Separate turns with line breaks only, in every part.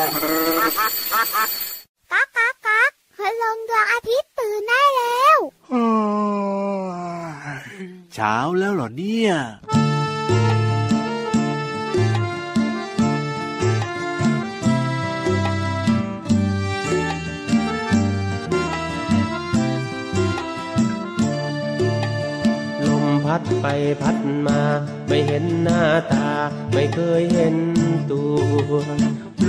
ก๊ากก๊ากก๊ากพลงดวงอาทิตย์ตื่นได้แล้ว
เช้าแล้วเหรอเนี่ย
ลมพัดไปพัดมา ไม่เห็นหน้าตา ไม่เคยเห็นตัว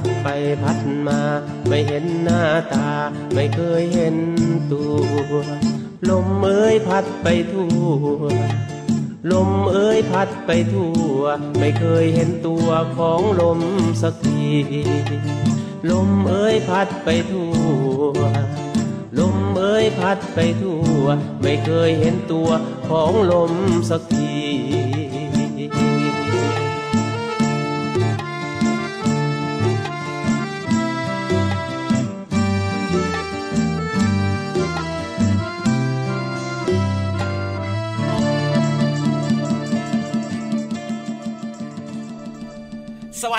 ดไปพัดมา ไม่เห็นหน้าตา ไม่เคยเห็นตัว ลมเอ้ยพัดไปทั่ว ลมเอ้ยพัดไปทั่ว ไม่เคยเห็นตัวของลมสักที ลมเอ้ยพัดไปทั่ว ลมเอ้ยพัดไปทั่ว ไม่เคยเห็นตัวของลมสักที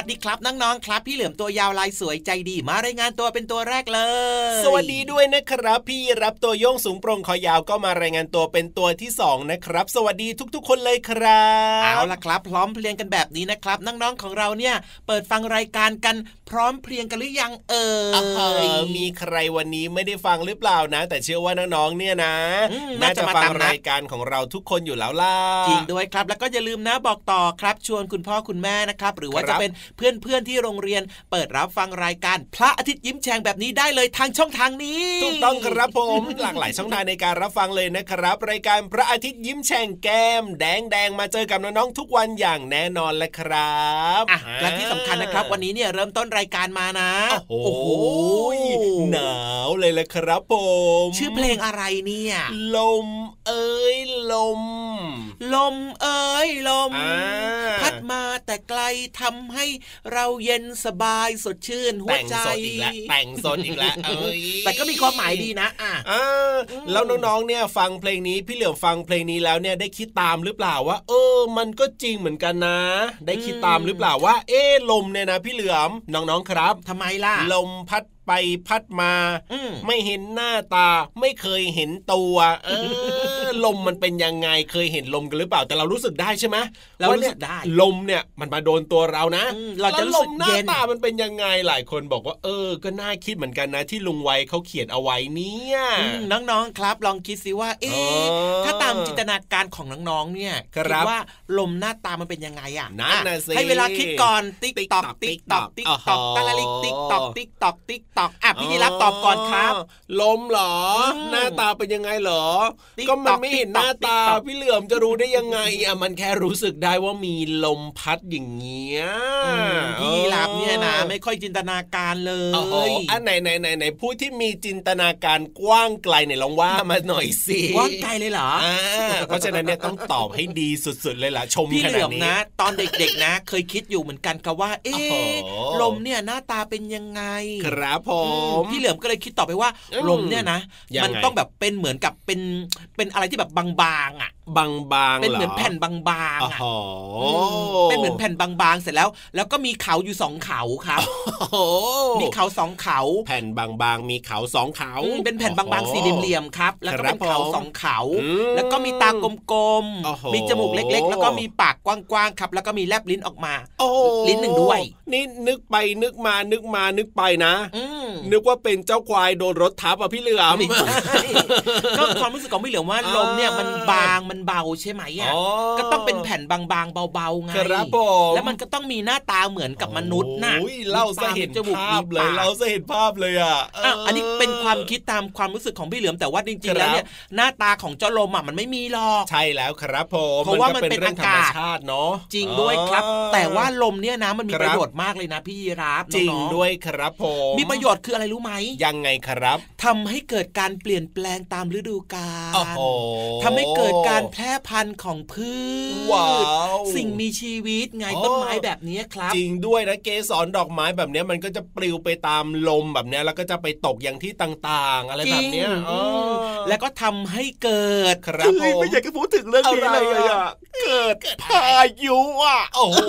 วัสดีครับน้องๆครับ พี่เหลือมตัวยาวลายสวยใจดีมารายงานตัวเป็นตัวแรกเลย
สวัสดีด้วยนะครับ พี่รับตัวโยงสูงโปร่งคอยาวก็มารายงานตัวเป็นตัวที่สองนะครับ สวัสดีทุก ๆ คนเลยครับ
เอาล่ะครับ พร้อมเพรียงกันแบบนี้นะครับน้องๆของเราเนี่ยเปิดฟังรายการกันพร้อมเพรียงกันหรือยังเอ่
เอยอมีใครวันนี้ไม่ได้ฟังหรือเปล่านะ แต่เชื่อว่าน้องๆเนี่ยนะ
อืม
น่า
น่าจะ
จะ
มา
ฟัง
ตามนัด
รายการของเราทุกคนอยู่แล้วล่ะ
จริงด้วยครับ แล้วก็อย่าลืมนะบอกต่อครับ ชวนคุณพ่อคุณแม่นะครับ หรือว่า
ครั
จะ
บ
เป็นเพื่อนๆที่โรงเรียนเปิดรับฟังรายการพระอาทิตย์ยิ้มแฉ่งแบบนี้ได้เลยทางช่องทางนี้
ถูกต้องครับผม หลากหลายช่องทางในการรับฟังเลยนะครับ รายการพระอาทิตย์ยิ้มแฉ่งแก้ม แดงแดงๆมาเจอกับน้องๆทุกวันอย่างแน่นอนเลยครับ
อะและที่สำคัญนะครับ วันนี้เนี่ยเริ่มต้นรายการมานะ
โอ้โหหนาวเลยแหละครับผม
ชื่อเพลงอะไรเนี่ย
ลมเอ้ยลม
ลมเอ้ยลม
อ่า
พัดมาแต่ไกลทำให้เราเย็นสบายสดชื่นหัว
แต่ง
ใจ
สดอีกแล้วแต่งสดอีกแล้วเอ้ย
แต่ก็มีความหมายดีนะอะ
อ่าแล้วน้องๆเนี่ยฟังเพลงนี้พี่เหลือมฟังเพลงนี้แล้วเนี่ยได้คิดตามหรือเปล่าว่า เออ มันก็จริงเหมือนกันนะ ได้คิดตามหรือเปล่าว่า เอ๊ะลมเนี่ยนะ พี่เหลือมน้องๆครับ
ทำไมล่ะ
ลมพัด ไปพัดมา
อืม
ไม่เห็นหน้าตา ไม่เคยเห็นตัว เออ ลมมันเป็นยังไงเคยเห็นลมกันหรือเปล่าแต่เรารู้สึกได้ใช่ไหม
เรา
ว่
รู้
นี่ย
สึกได้
ลมเนี่ยมันมาโดนตัวเรานะ
อืมเราจะรู้สึก
แล้วลมหน้า
เย็น
ตามันเป็นยังไงหลายคนบอกว่า เออ ก็น่าคิดเหมือนกันนะที่ลุงไว้เขาเขียนเอาไว้เนี่ย
อืมน้องๆครับ ลองคิดสิว่า เอ๊ะ
เออ
ถ้าตามจินตนาการของน้องๆเนี่ย
ครับ
ดว่าลมหน้าตามันเป็นยังไงอะ
นั่นน่ะ
อ่
สิ
ให้เวลาคิดก่อนติ๊กตอก
TikTok
ติ๊กตอกติ๊ก
อ๋
ตอก
อ
ตะละลิกติ๊กตอกติ๊กตอกติ๊กตอกอะพี่ยีรับตอบก่อนครับ
ลมเหรอ
อืม
หน้าตาเป็นยังไงเหรอ
ติ๊ก
ก็มัน
ต๊อก
ไม่เห็น
ติ๊
ห
กต๊อก
น้าตา
ติ๊กต๊อก
พี่เหลือมจะรู้ได้ยังไงอะมันแค่รู้สึกได้ว่ามีลมพัดอย่างเงี้ย
อืมพี่ยีรับเนี่ยนะ ไม่ค่อยจินตนาการเล
โอ้โห
ย
อันไหนไหนไหนไหนผู้ที่มีจินตนาการกว้างไกลไหนลองว่ามาหน่อยสิ
ว่างไกลเลยเหรอ
อ่าเพราะฉะนั้นเนี่ยต้องตอบให้ดีสุดๆเลยล่ะชม
พี่
ข
เห
นา
ลื
ด
อม
นี้
นะ ตอนเด็กๆนะ เคยคิดอยู่เหมือนกันครับว่า เอ๊
โอ้โหะ
ลมเนี่ยหน้าตาเป็นยังไง
ครับผ
อื
ม
พี่เหลือมก็เลยคิดต่อไปว่า
อืม
ลมเนี่ยนะ
ยังไง
มันต้องแบบเป็นเหมือนกับเป็นเป็นอะไรที่แบบบางๆอะ
บางๆ
เป็นเหมือน
ร
แผ่นบางๆ
โอ้
อะ
โห
มเป็นเหมือนแผ่นบางๆเสร็จแล้ว แล้วก็มีเขาอยู่สองเขาครับ
โอ้โห
มีเขาสองเขา
แผ่นบางๆมีเขาสองเขา
อืมเป็นแผ่นบางๆสี่เหลี่ยมๆครับ แล้วก็เป็น
ครับ
เขา
ผม
สองเขา
อืม
แล้วก็มีตากลม
โอ้โห
ๆมีจมูกเล็ก ๆ แล้วก็มีปากกว้างๆครับ แล้วก็มีแลบลิ้นออกมา
โอ้โห
ลิ้นหนึ่งด้วย
นี่นึกไปนึกมานึกมานึกไปนะ
อืม
นึกว่าเป็นเจ้าควายโดนรถทับอะพี่เหลือม
ไม่ใช่ก็ความรู้สึกของพี่เหลือมว่า
อ่า
ลมเนี่ยมันบางมันมันเบาใช่ไหมอะ
อ๋อ
ก็ต้องเป็นแผ่นบางๆเบาๆไง
ครับผม
แล้วมันก็ต้องมีหน้าตาเหมือนกับมนุษย์น่ะ
โอ้ยเล่าซะเห็น
มีตมีจมูก
ภาพ
มี
เลย
ปาก
เล่าซะเห็นภาพเลยอะ
อะอันนี้เป็นความคิดตามความรู้สึกของพี่เหลือมแต่ว่าจริงๆแล้วเนี่ยหน้าตาของเจ้าลมอะมันไม่มีหรอก
ใช่แล้วครับผม
เพราะว่ามัน
ก็
เป็น
เรื่องธร
อาร
ม
กาศ
ชาติเนาะ
จริงด้วยครับ
อ๋อ
แต่ว่าลมเนี่ยนะมันมี
ครับ
ประโยชน์มากเลยนะพี่ยีราฟ
จริง
น้อๆ
ด้วยครับผม
มีประโยชน์คืออะไรรู้ไหม
ยังไงครับ
ทำให้เกิดการเปลี่ยนแปลงตามฤดูกาล
โอ้โห
ทำให้เกิดการแพร่พันธุ์ของพืช
ว้าว
สิ่งมีชีวิตไง
อ๋อ
ต้นไม้แบบนี้ครับ
จริงด้วยนะเกสรดอกไม้แบบเนี้ยมันก็จะปลิวไปตามลมแบบเนี้ยแล้วก็จะไปตกอย่างที่ต่างๆ อะไรแบบเนี้ย
จริง
อ๋อ
แล้วก็ทำให้เกิด
ครับผม
ไม่อยากจะพูดถึงเรื่องนี้เลย
อะไรอะ
อะเกิดพายุอะ
โอ้โห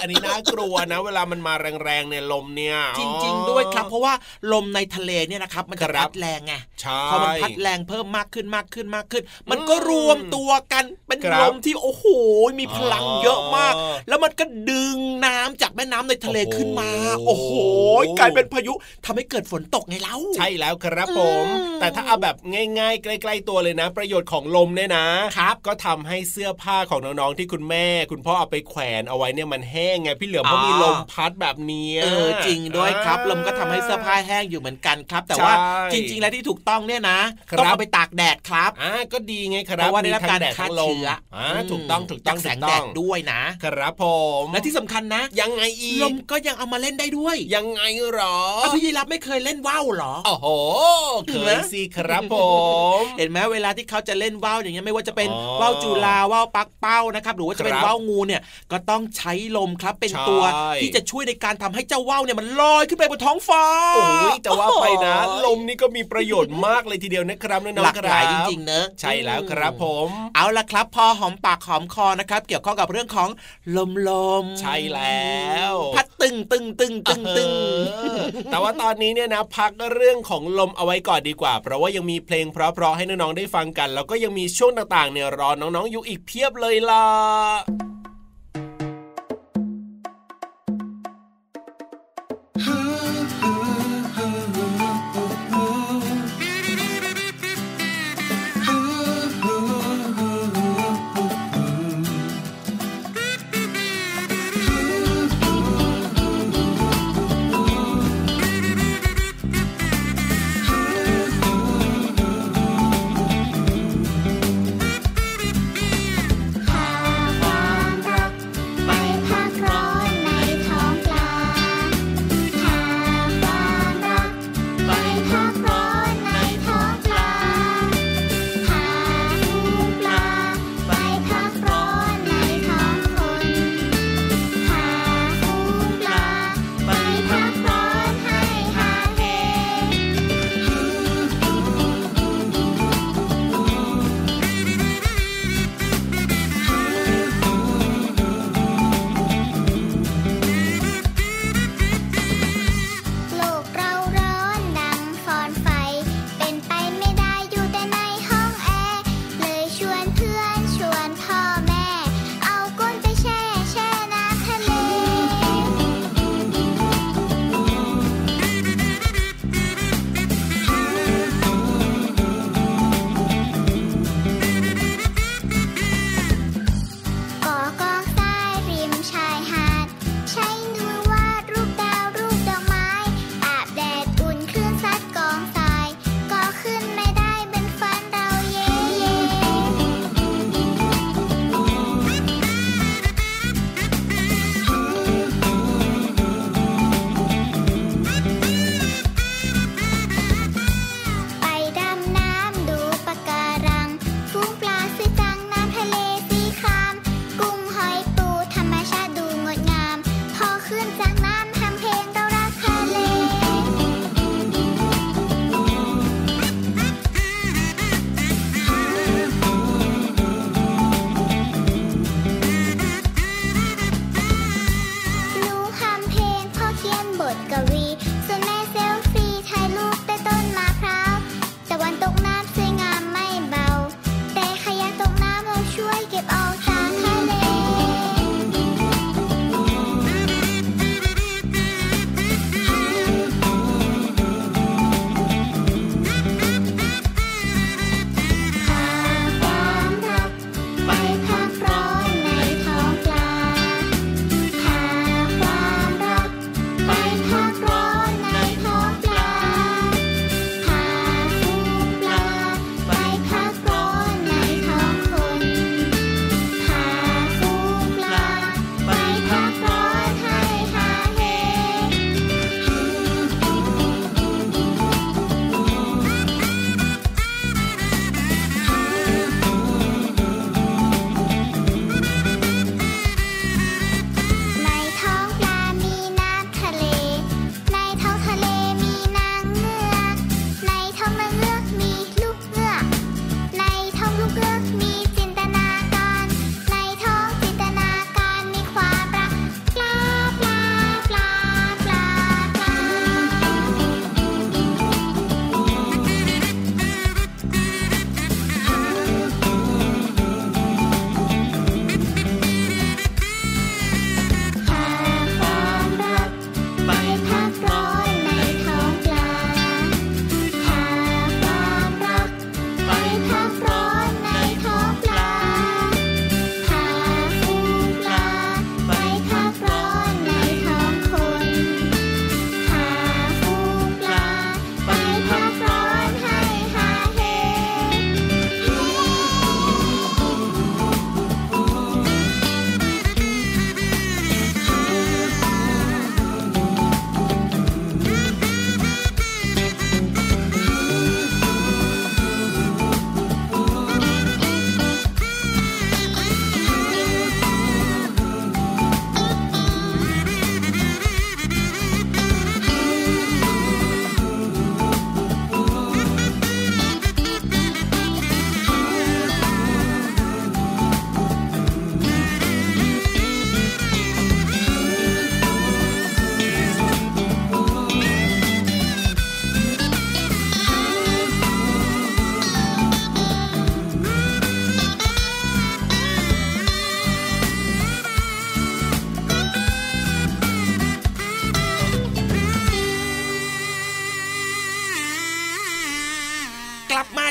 อันนี้น่ากลัวนะ เวลามันมาแรงๆเนี่ยลมเนี่ย
จริง ๆ ด้วยครับ เพราะว่าลมในทะเลเนี่ยนะครับมันจะ
ครับ
พัดแรงไง
ใช่
พอมันพัดแรงเพิ่มมากขึ้นมากขึ้นมากขึ้น มันก็รวมตัวกันเป็น
ครับ
ลมที่โอ้โหมีพลังเยอะมาก
อ๋อ
แล้วมันก็ดึงน้ำจากแม่น้ำในทะเล
โอ้โห
ขึ้นมา โอ้โหกลายเป็นพายุทำให้เกิดฝนตกไงเล่า
ใช่แล้วครับผม
อืม
แต่ถ้าเอาแบบง่ายๆ ใกล้ ๆ ตัวเลยนะ ประโยชน์ของลมเนี่ยนะครับ ก็ทำให้เสื้อผ้าของน้องๆที่คุณแม่ คุณพ่อเอาไปแขวนเอาไว้เนี่ยมันแห้งไงพี่เหลือมเพราะมีลมพัดแบบนี้
เออจริงด้วยครับ
อ่า
ลมก็ทำให้เสื้อผ้าแห้งอยู่เหมือนกันครับ แต่ว่า
ใช่
จริง ๆ แล้วที่ถูกต้องเนี่ยนะ
ครับ
ต้องเอาไปตากแดดครับ
อ่าก็ดีไงค
เพ
รับ
ราะว่าได้รับการ
มีทั้งแดด
ฆ่า
ทั้งลม
เชื้อ
อ่า
อ่
ถูกต้องถูกต้อง
จากแสง
ถู
แด
ต้
ดด้วยนะ
ครับผม
และที่สำคัญนะ
ยังไงอีก
ลมก็ยังเอามาเล่นได้ด้วย
ยังไงหรอ
อ้าวพี่ยีรับไม่เคยเล่นว่าวเหรอ
โอ้โหเค
เห็นไหม
ยสิครับผม
เห็นไหมเวลาที่เขาจะเล่นว่าวอย่างเงี้ยไม่ว่าจะเป็น
อ๋อ
ว่าวจุฬาว่าวปักเป้านะครับ หรือว่าจะเป็น
ครับ
ว่าวงูเนี่ยก็ต้องใช้ลมครับเป็น
ใช่
ตัวที่จะช่วยในการทำให้เจ้าว่าวเนี่ยมันลอยขึ้นไปบนท้องฟ้า
โอ้ยแต่ว่าไปนะ
โอ้โห
ลมนี่ก็มีประโยชน์มากเลยทีเดียวนะครับน้องๆ
หลาก
ค
ห
รั
ลาย
บ
จริงๆเนอะ
ใช่แล้วครับผม
เอาละครับ พอหอมปากหอมคอนะครับ เกี่ยวข้องกับเรื่องของลมลมๆ
ใช่แล้ว
พัดตึงตึงตึงตึงตึง
เออแต่ว่าตอนนี้เนี่ยนะพักเรื่องของลมเอาไว้ก่อนดีกว่า เพราะว่ายังมีเพลงเพราะๆให้น้องๆได้ฟังกัน แล้วก็ยังมีช่วงต่างๆเนี่ยรอน้องๆอยู่อีกเพียบเลยล่ะ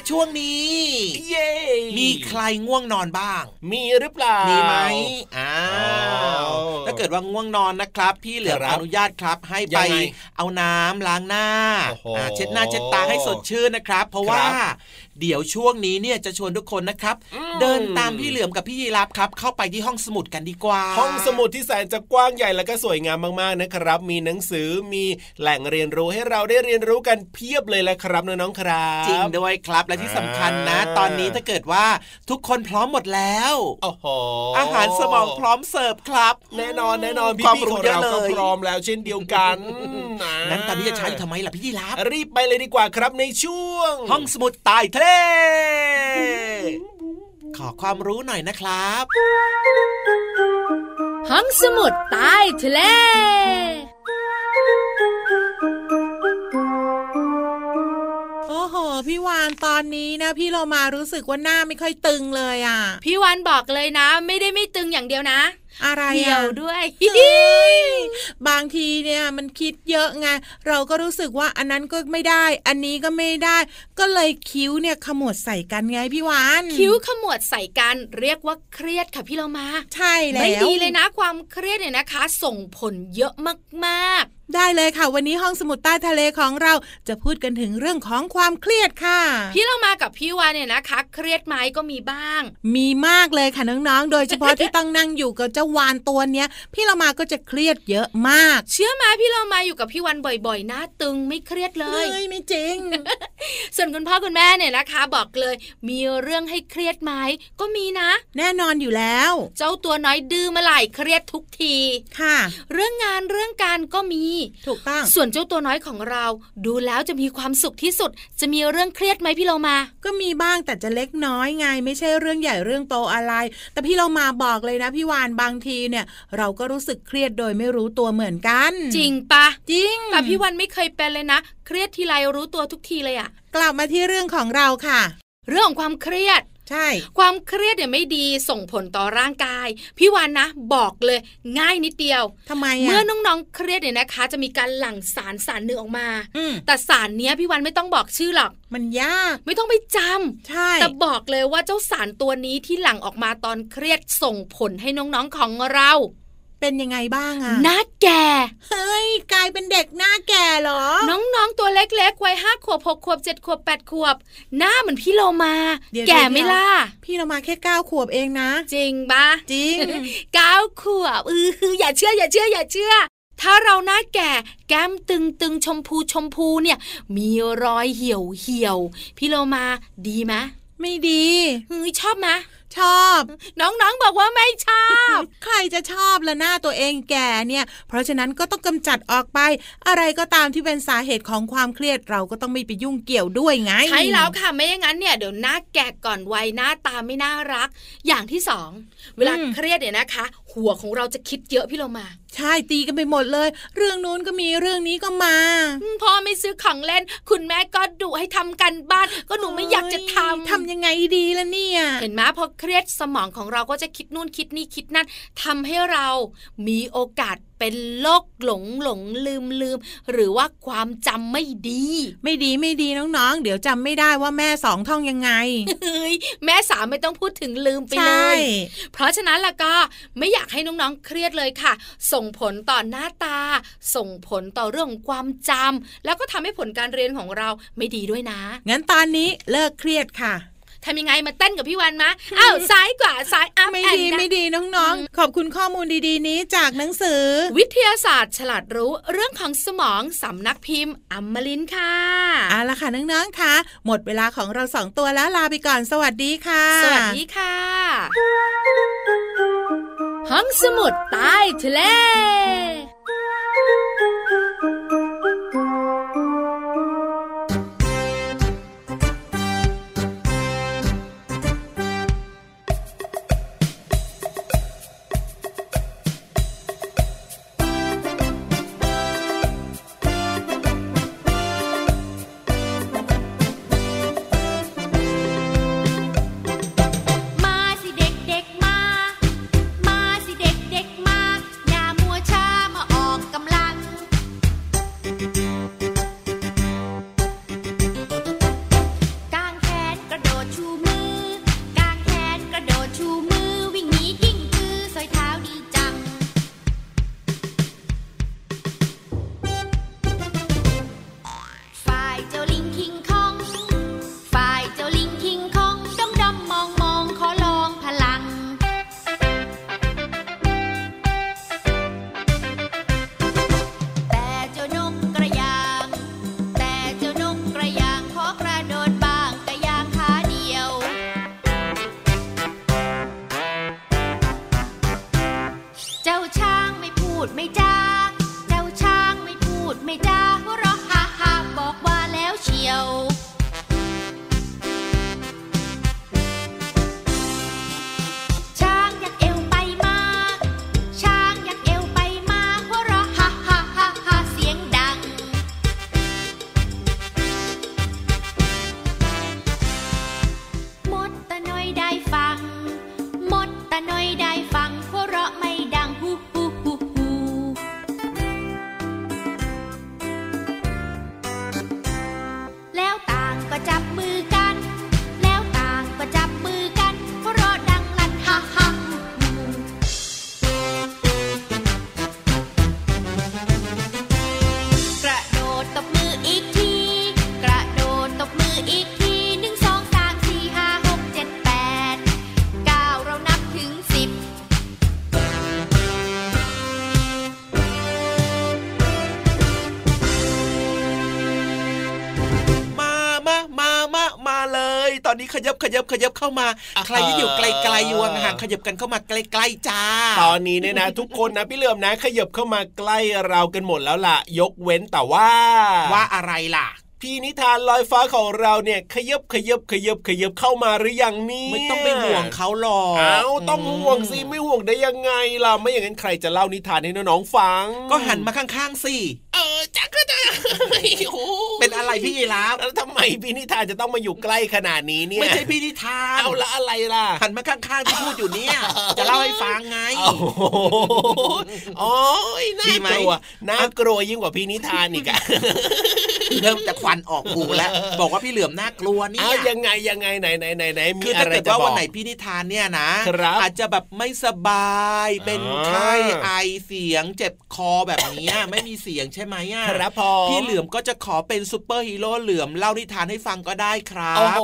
ช่วงนี้
เย้
มีใครง่วงนอนบ้าง
มีหรือเปล่า
มี
มี
ไหมอ้าว
อ๋อ
ถ้าเกิดว่าง่วงนอนนะครับ พี่เหลือ
ครับ
อนุญาตครับให้
ยั
ไป
งไง
เอาน้ำล้างหน้า
โอ้โห
อ่าเช็ดหน้าเช็ดตาให้สดชื่นนะครับ เพราะ
ครับ
ว่า เดี๋ยวช่วงนี้เนี่ยจะชวนทุกคนนะครับ
อืม
เดินตามพี่เหลือมกับพี่ยีรับครับ เข้าไปที่ห้องสมุดกันดีกว่า
ห้องสมุดที่แสนจะกว้างใหญ่และก็สวยงามมากๆนะครับ มีหนังสือมีแหล่งเรียนรู้ให้เราได้เรียนรู้กันเพียบเลยแหละครับน้องๆครับ
จริงด้วยครับและที่สำคัญนะ
อ่า
ตอนนี้ถ้าเกิดว่าทุกคนพร้อมหมดแล้ว
โอ้โห
อาหารสมองพร้อมเสิร์ฟครับ
แน่นอนแน่นอน
ความ
พี่ๆ
รู้
ของ
เยอะ
เรา
เล
ก็
ย
พร้อมแล้วเช่นเดียวกัน
งั้นตอนนี้จะใช้อยู่ทำไมล่ะพี่ยีรับ
รีบไปเลยดีกว่าครับในช่วง
ห้องสมุดใต้ทะเลขอความรู้หน่อยนะครับ
ห้องสมุดใต้ทะเล
โอ้โหพี่วานตอนนี้นะ พี่เรามารู้สึกว่าหน้าไม่ค่อยตึงเลยอะ
พี่วันบอกเลยนะ ไม่ได้ไม่ตึงอย่างเดียวนะ
อะไร
เหี่ย
อะ
วด้วย
เฮ้ยบางทีเนี่ยมันคิดเยอะไงเราก็รู้สึกว่าอันนั้นก็ไม่ได้ อันนี้ก็ไม่ได้ ก็เลยคิ้วเนี่ยขมวดใส่กันไงพี่วาน
คิ้วขมวดใส่กันเรียกว่าเครียดค่ะพี่เรามา
ใช่แล้ว
ไม่ดีเลยนะความเครียดเนี่ยนะคะ ส่งผลเยอะมาก
ได้เลยค่ะ วันนี้ห้องสมุดใต้ทะเลของเราจะพูดกันถึงเรื่องของความเครียดค่ะ
ๆพี่เรามากับพี่วานเนี่ยนะคะ เครียดไหมก็มีบ้าง
มีมากเลยค่ะน้องๆ โดยเฉพาะที่ต้องนั่งอยู่กับเจ้าวานตัวเนี้ย พี่เรามาก็จะเครียดเยอะมาก
เชื่อไหมพี่เรามาอยู่กับพี่วันบ่อยๆหน้าตึงไม่เครียดเลย
เฮ้ยไม่จริง
ส่วนคุณพ่อคุณแม่เนี่ยนะคะ บอกเลย มีเรื่องให้เครียดไหมก็มีนะ
แน่นอนอยู่แล้ว
เจ้าตัวน้อยดื้อเมื่อไหร่เครียดทุกที
ค่ะ
เรื่องงานเรื่องการก็มี
ถูกต้อง
ส่วนเจ้าตัวน้อยของเรา ดูแล้วจะมีความสุขที่สุด จะมีเรื่องเครียดไหมพี่เรามา
ก็มีบ้างแต่จะเล็กน้อยไง ไม่ใช่เรื่องใหญ่เรื่องโตอะไร แต่พี่เรามาบอกเลยนะพี่วานบางทีเนี่ย เราก็รู้สึกเครียดโดยไม่รู้ตัวเหมือนกัน
จริงปะ
จริง
แต่พี่วันไม่เคยเป็นเลยนะ เครียดทีไรรู้ตัวทุกทีเลยอะ
กลับมาที่เรื่องของเราค่ะ
เรื่องของความเครียด
ใช่
ความเครียดเนี่ยไม่ดีส่งผลต่อร่างกาย พี่วันนะบอกเลยง่ายนิดเดียว
ทำไมอะ
เมื่อน้องๆเครียดเนี่ยนะคะ จะมีการหลั่งสารสารหนึ่งออกมา
อืม
แต่สารเนี้ยพี่วันไม่ต้องบอกชื่อหรอก
มันยาก
ไม่ต้องไปจำ
ใช่
แต่บอกเลยว่าเจ้าสารตัวนี้ที่หลั่งออกมาตอนเครียดส่งผลให้น้องๆของเรา
เป็นยังไงบ้างอะ
หน้าแก่
เฮ้ย กลายเป็นเด็กหน้าแก่เหรอ
น้องๆตัวเล็กๆวัยห้าขวบหกขวบเจ็ดขวบแปดขวบ หน้าเหมือนพี่โลมา
เดี๋ยว
แก่
เดี๋ยว
ไหม่ล่ะ
พี่เรามาแค่เก้าขวบเองนะ
จริงปะ
จริง
เก้าขวบเอออย่าเชื่ออย่าเชื่ออย่าเชื่อถ้าเราหน้าแก่แก้มตึงตึงชมพูชมพูเนี่ย มีรอยเหี่ยวเหี่ยวพี่โลมาดีไหม
ไม่ดี
เฮ้ยชอบไหม
ชอบ
น้องๆบอกว่าไม่ชอบ
ใครจะชอบละหน้าตัวเองแก่เนี่ย เพราะฉะนั้นก็ต้องกำจัดออกไป อะไรก็ตามที่เป็นสาเหตุของความเครียดเราก็ต้องไม่ไปยุ่งเกี่ยวด้วยไง
ใช่แล้วค่ะไม่อย่างนั้นเนี่ยเดี๋ยวหน้าแก่ก่อนวัยหน้าตาไม่น่ารัก อย่างที่สองเวลาเครียดเนี่ยนะคะ หัวของเราจะคิดเยอะพี่โลมา
ใช่ตีกันไปหมดเลย เรื่องนู้นก็มีเรื่องนี้ก็มา
อืมพ่อไม่ซื้อของเล่น คุณแม่ก็ดุให้ทำกันบ้าน ก็หนูไม่อยากจะทำ
ทำยังไงดีล่ะเนี่ย
เห็นไหมพอเครียดสมองของเราก็จะคิดนู่นคิดนี่คิดนั่นทำให้เรามีโอกาส
เป็นโรคหลงหลงลืมลืมหรือว่าความจำไม่ดี
ไม่ดีไม่ดีน้องๆ เดี๋ยวจำไม่ได้ว่าแม่สองท่องยังไง
เฮ้ยแม่สามไม่ต้องพูดถึงลืมไปเล
ใช่
ยเพราะฉะนั้นล่ะก็ไม่อยากให้น้องๆเครียดเลยค่ะ ส่งผลต่อหน้าตา ส่งผลต่อเรื่องของความจำแล้วก็ทำให้ผลการเรียนของเราไม่ดีด้วยนะ
งั้นตอนนี้เลิกเครียดค่ะ
ทำยังไงมาเต้นกับพี่วันมะอ้าวซ้ายกว่าซ้ายอัพ
ไม่
แอน
ดี
ด์
ไม่ดีน้องๆ ขอบคุณข้อมูลดีๆ นี้จากหนังสือ
วิทยาศาสตร์ ฉลาดรู้เรื่องของสมองสำนักพิมพ์อัมมลินค่ะ
เอาละค่ะน้องๆค่ะ หมดเวลาของเราสองตัวแล้วลาไปก่อนสวัสดีค่ะ
สวัสดีค่ะ ห้องสมุดใต้ทะเล
เข้ามาอ่า
ใครที่อยู่ไกลๆอยู่ห่างๆขยับกันเข้ามาใกล้ๆจ้า
ตอนนี้เนี่ยนะทุกคนนะพี่เหลือมนะ ขยับเข้ามาใกล้เรากันหมดแล้วล่ะ ยกเว้นแต่ว่า
ว่าอะไรล่ะ
พี่นิทานลอยฟ้าของเราเนี่ยขยับขยับขยับขยับเข้ามาหรือยังนี่
ไม่ต้องไปห่วงเขาหรอก
อ้าวต้องห่วงสิไม่ห่วงได้ยังไงล่ะไม่อย่างนั้นใครจะเล่านิทานให้น้องๆฟัง
ก็หันมาข้างๆสิ
เออ จักก็ได้โอ้
เป็นอะไรพี่ยีราฟ
แล้วทำไมพี่นิทานจะต้องมาอยู่ใกล้ขนาดนี้เนี่ย
ไม่ใช่พี่นิทาน
เอาละอะไรล่ะ
หันมาข้างๆที่พูดอยู่เนี่ยจะเล่าให้ฟังไง
โอ้โหโอ้ยน่า
ดีไหม
กลัวน่ากลัวยิ่งกว่าพี่นิทานอีกอะ
เริ่มจะควันออกหูแล้ว บอกว่าพี่เหลือมน่ากลัวเนี่
เอา
ย
ยังไงยังไงไหนไหนไหนไหนมี
คือ
อะ
ถ้า
ไร
เกิด
จะ
ว่า
บอ
วัน
ก
ไหนพี่นิทานเนี่ยนะครับอาจจะแบบไม่สบายเป็น
อ่า
ไข้ไอเสียงเจ็บคอแบบเนี้ยไม่มีเสียงใช่ไหมอะ
ครับพอ
พี่เหลือมก็จะขอเป็นซูเปอร์ฮีโร่เหลือมเล่านิทานให้ฟังก็ได้ครับ
โอ้โห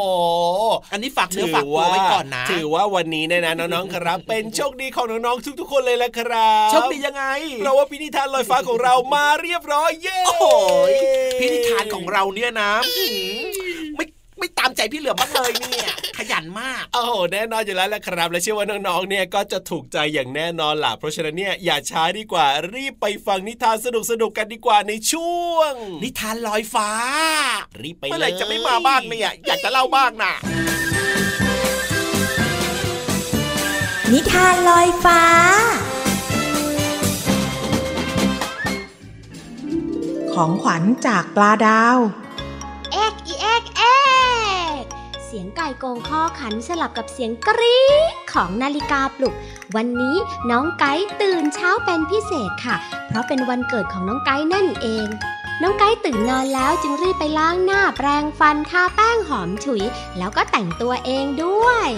อันนี้ฝากเนื้อฝากตัวไว้ก่อนนะ
ถือว่าวันนี้เนี่ยนะน้องๆครับ เป็นโชคดีของน้องๆทุก ๆ คนเลยละครับ
โชคดียังไง
เพราะว่าพี่นิทานลอยฟ้าของเรามาเรียบร้อยเย้
โอ้โหพี่นิทานของเราเนี่ยนะอื้อหือ ไม่ไม่ตามใจพี่เหลือมบ้างเลยเนี่ยขยันมาก
โอ้โหแน่นอนอยู่แล้วแหละครับ และเชื่อว่าน้องๆเนี่ยก็จะถูกใจอย่างแน่นอนล่ะเพราะฉะนั้นเนี่ยอย่าช้าดีกว่ารีบไปฟังนิทานสนุกๆกันดีกว่าในช่วง
นิทานลอยฟ้า
รีบไป
เมื่อไหร่จะไม่มาบ้างเนี่ยอยากจะเล่าบ้างนะ
นิทานลอยฟ้า
ของขวัญจากปลาดาว
เอ็กอีเอ็กเอ็กเสี
สียงไก่โกงข้อขันสลับกับเสียงกริ๊งของนาฬิกาปลุก วันนี้น้องไก่ตื่นเช้าเป็นพิเศษค่ะ เพราะเป็นวันเกิดของน้องไก่นั่นเอง น้องไก่ตื่นนอนแล้วจึงรีบไปล้างหน้าแปรงฟันทาแป้งหอมฉุย แล้วก็แต่งตัวเองด้วย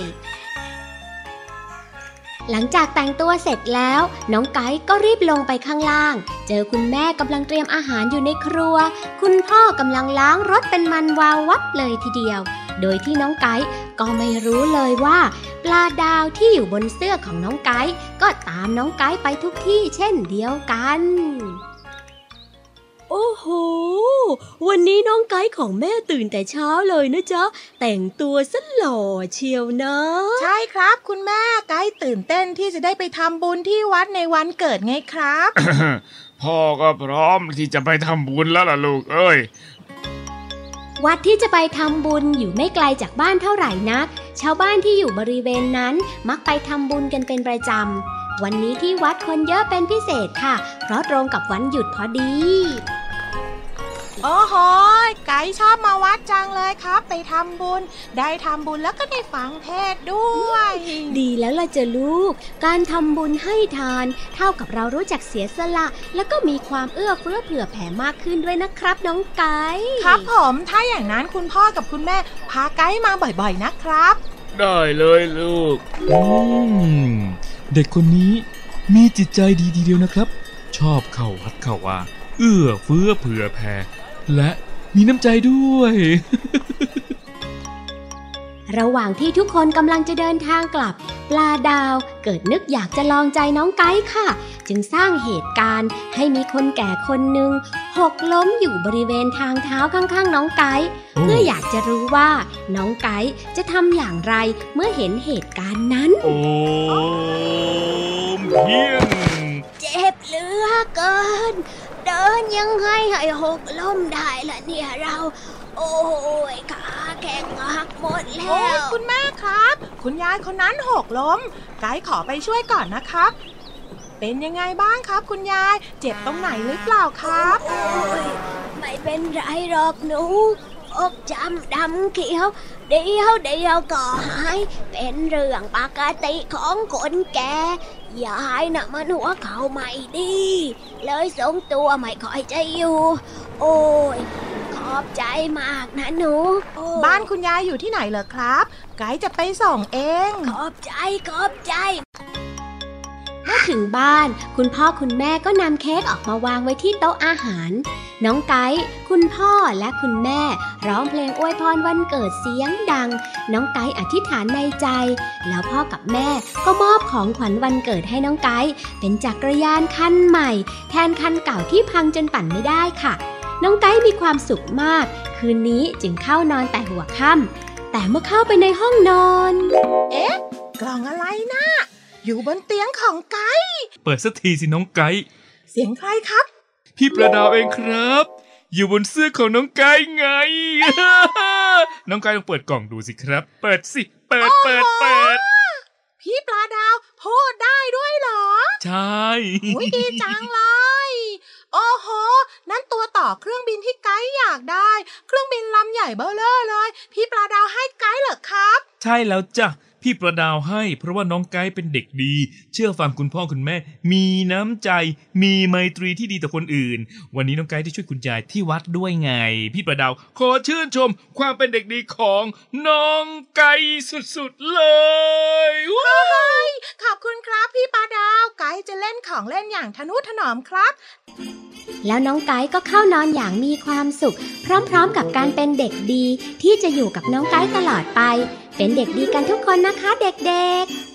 หลังจากแต่งตัวเสร็จแล้ว น้องไก่ก็รีบลงไปข้างล่าง เจอคุณแม่กำลังเตรียมอาหารอยู่ในครัว คุณพ่อกำลังล้างรถเป็นมันวาววับเลยทีเดียว โดยที่น้องไก่ก็ไม่รู้เลยว่า ปลาดาวที่อยู่บนเสื้อของน้องไก่ก็ตามน้องไก่ไปทุกที่เช่นเดียวกัน
โอ้โห วันนี้น้องไก่ของแม่ตื่นแต่เช้าเลยนะจ๊ะ แต่งตัวซะหล่อเชียวนะ
ใช่ครับคุณแม่ไกด์ตื่นเต้นที่จะได้ไปทำบุญที่วัดในวันเกิดไงครับ
พ่อก็พร้อมที่จะไปทำบุญแล้วล่ะลูกเอ้ย
วัดที่จะไปทำบุญอยู่ไม่ไกลจากบ้านเท่าไหร่นัก ชาวบ้านที่อยู่บริเวณนั้นมักไปทำบุญกันเป็นประจำ วันนี้ที่วัดคนเยอะเป็นพิเศษค่ะ เพราะตรงกับวันหยุดพอดี
โอ้โห ไกด์ชอบมาวัดจังเลยครับ ไปทำบุญ ได้ทำบุญแล้วก็ได้ฟังเทศน์ด้วย
ดีแล้วล่ะจะลูก
การทำบุญให้ทาน เท่ากับเรารู้จักเสียสละ แล้วก็มีความเอื้อเฟื้อเผื่อแผ่มากขึ้นด้วยนะครับ น้องไก่
ครับผม ถ้าอย่างนั้นคุณพ่อกับคุณแม่ พาไกด์มาบ่อยๆนะครับ
ได้เลยลูก
อืม เด็กคนนี้มีจิตใจดีทีเดียวนะครับ ชอบเข้าวัดเข้าว่า เอื้อเฟื้อเผื่อแผ่และมีน้ำใจด้วย
ระหว่างที่ทุกคนกำลังจะเดินทางกลับ ปลาดาวเกิดนึกอยากจะลองใจน้องไก่ค่ะ จึงสร้างเหตุการณ์ให้มีคนแก่คนหนึ่งหกล้มอยู่บริเวณทางเท้าข้างๆ น้องไก่
โอ้
เพื่ออยากจะรู้ว่าน้องไก่จะทำอย่างไรเมื่อเห็นเหตุการณ์นั้น
โอมเพียง
เจ็บเหลือเกิน เดินยังไงให้หกล้มได้ละเนี่ยเรา โอ้ยขา แข็งหักหมด
โอ้
แล้
ยวคุณแม่ครับ คุณยายคนนั้นหกล้มไกด์ขอไปช่วยก่อนนะครับ เป็นยังไงบ้างครับ คุณยาย เจ็บตรงไหนหรือเปล่าครับ
โอ้ยไม่เป็นไรหรอกหนูอกจำดำเขียว เดียวเดียวก็หาย เป็นเรื่องปกติของคนแก่ยายน่ะมันหัวเขาไม่ดี เลยทรงตัวไม่ค่อยจะอยู่ โอ้ยข อบใจมากนะหนูโอ้
บ้านคุณยายอยู่ที่ไหนเหรอครับ ไกด์จะไปส่งเอง
ขอบใจ ขอบใจ เมื่อถึงบ้าน คุณพ่อคุณแม่ก็นำเค้กออกมาวางไว้ที่โต๊ะอาหาร น้องไก่คุณพ่อและคุณแม่ ร้องเพลงอวยพรวันเกิดเสียงดัง น้องไก่อธิษฐานในใจ แล้วพ่อกับแม่ก็มอบของขวัญวันเกิดให้น้องไก่เป็นจักรยานคันใหม่ แทนคันเก่าที่พังจนปั่นไม่ได้ค่ะ น้องไก่มีความสุขมาก คืนนี้จึงเข้านอนแต่หัวค่ำแต่เมื่อเข้าไปในห้องนอน
เอ๊ะ กล่องอะไรนะ อยู่บนเตียงของไกด์
เปิดสักทีสิน้องไก่
เสียงใครครับ
พี่ประดาวเองครับ อยู่บนเสื้อของน้องไก่ไง น้องไก่ลองเปิดกล่องดูสิครับ เปิดสิ เปิด เปิด เปิด
พี่ปลาดาวพูดได้ด้วยเหรอ
ใช่
อุ้ยดีจังเลย โอ้โห นั่นตัวต่อเครื่องบินที่ไกด์อยากได้ เครื่องบินลำใหญ่เบ้อเร่อเลย พี่ปลาดาวให้ไกด์เหรอครับ
ใช่แล้วจ้ะ พี่ประดาวให้ เพราะว่าน้องไก่เป็นเด็กดี เชื่อฟังคุณพ่อคุณแม่ มีน้ำใจ มีไมตรีที่ดีต่อคนอื่น วันนี้น้องไก่ได้ช่วยคุณยายที่วัดด้วยไง พี่ประดาวขอชื่นชมความเป็นเด็กดีของน้องไก่สุดๆเลยว้าว
ขอบคุณครับพี่ปลาดาวไกด์จะเล่นของเล่นอย่างทนุถนอมครับ
แล้วน้องไก่ก็เข้านอนอย่างมีความสุข พร้อมๆกับการเป็นเด็กดีที่จะอยู่กับน้องไก่ตลอดไป เป็นเด็กดีกันทุกคนนะคะเด็กๆ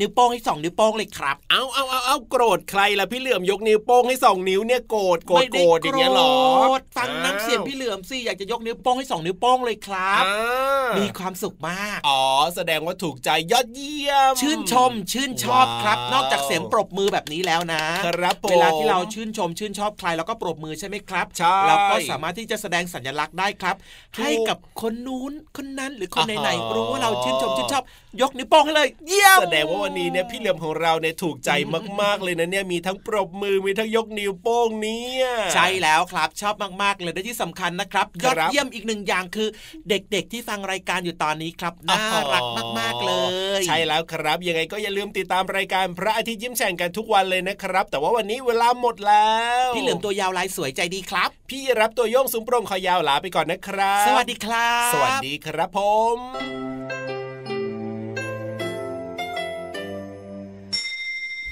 นิ้วโป้งให้สองนิ้วโป้งเลยครับ
เอาเอาเอา เอาโกรธใครล่ะพี่เหลือมยกนิ้วโป้งให้สองนิ้วเนี่ยโกรธโกรธ
ไม่
โก
ได้
รธอย่างเงี้ยเหรอ
โกธฟังน้ำเสียงพี่เหลือมสิอยากจะยกนิ้วโป้งให้สองนิ้วโป้งเลยครับ
อ่า
มีความสุขมาก
อ๋อ แสดงว่าถูกใจยอดเยี่ยม
ชื่นชม ชื่นชอบครับ
ว้าวน
อกจากเสียงปรบมือแบบนี้แล้วนะครับ
ผม
เวลาที่เราชื่นชมชื่นชอบใครเราก็ปรบมือใช่ไหมครับ
ใช่
เราก็สามารถที่จะแสดงสัญลักษณ์ได้ครับ
ถูก
ให้กับคนนู้นคนนั้นหรือคน
อ่า
ไหน
ฮะ
ๆรู้ว่าเราชื่นชมชื่นชอบ ยกนิ้วโป้งให้เลย เยี่ยม
แสดงว่าวันนี้เนี่ยพี่เหลือมของเราเนี่ยถูกใจมากๆเลยนะเนี่ยมีทั้งปรบมือมีทั้งยกนิ้วโป้งเนี่ย
ใช่แล้วครับชอบมากๆเลยและที่สำคัญนะครับ
ค
ย
รั
อบดเยี่ยมอีกหนึ่งอย่างคือ เด็กๆที่ฟังรายการอยู่ตอนนี้ครับน่ารักมากๆเลย
ใช่แล้วครับยังไงก็อย่าลืมติดตามรายการพระอาทิตย์ยิ้มแฉ่งกันทุกวันเลยนะครับ แต่ว่าวันนี้เวลาหมดแล้ว
พี่เหลือมตัวยาวลายสวยใจดีครับ
พี่รับตัวโยงสูงโปร่งคอยาวลาไปก่อนนะครับ
สวัสดีครับ
สวัสดีครับผม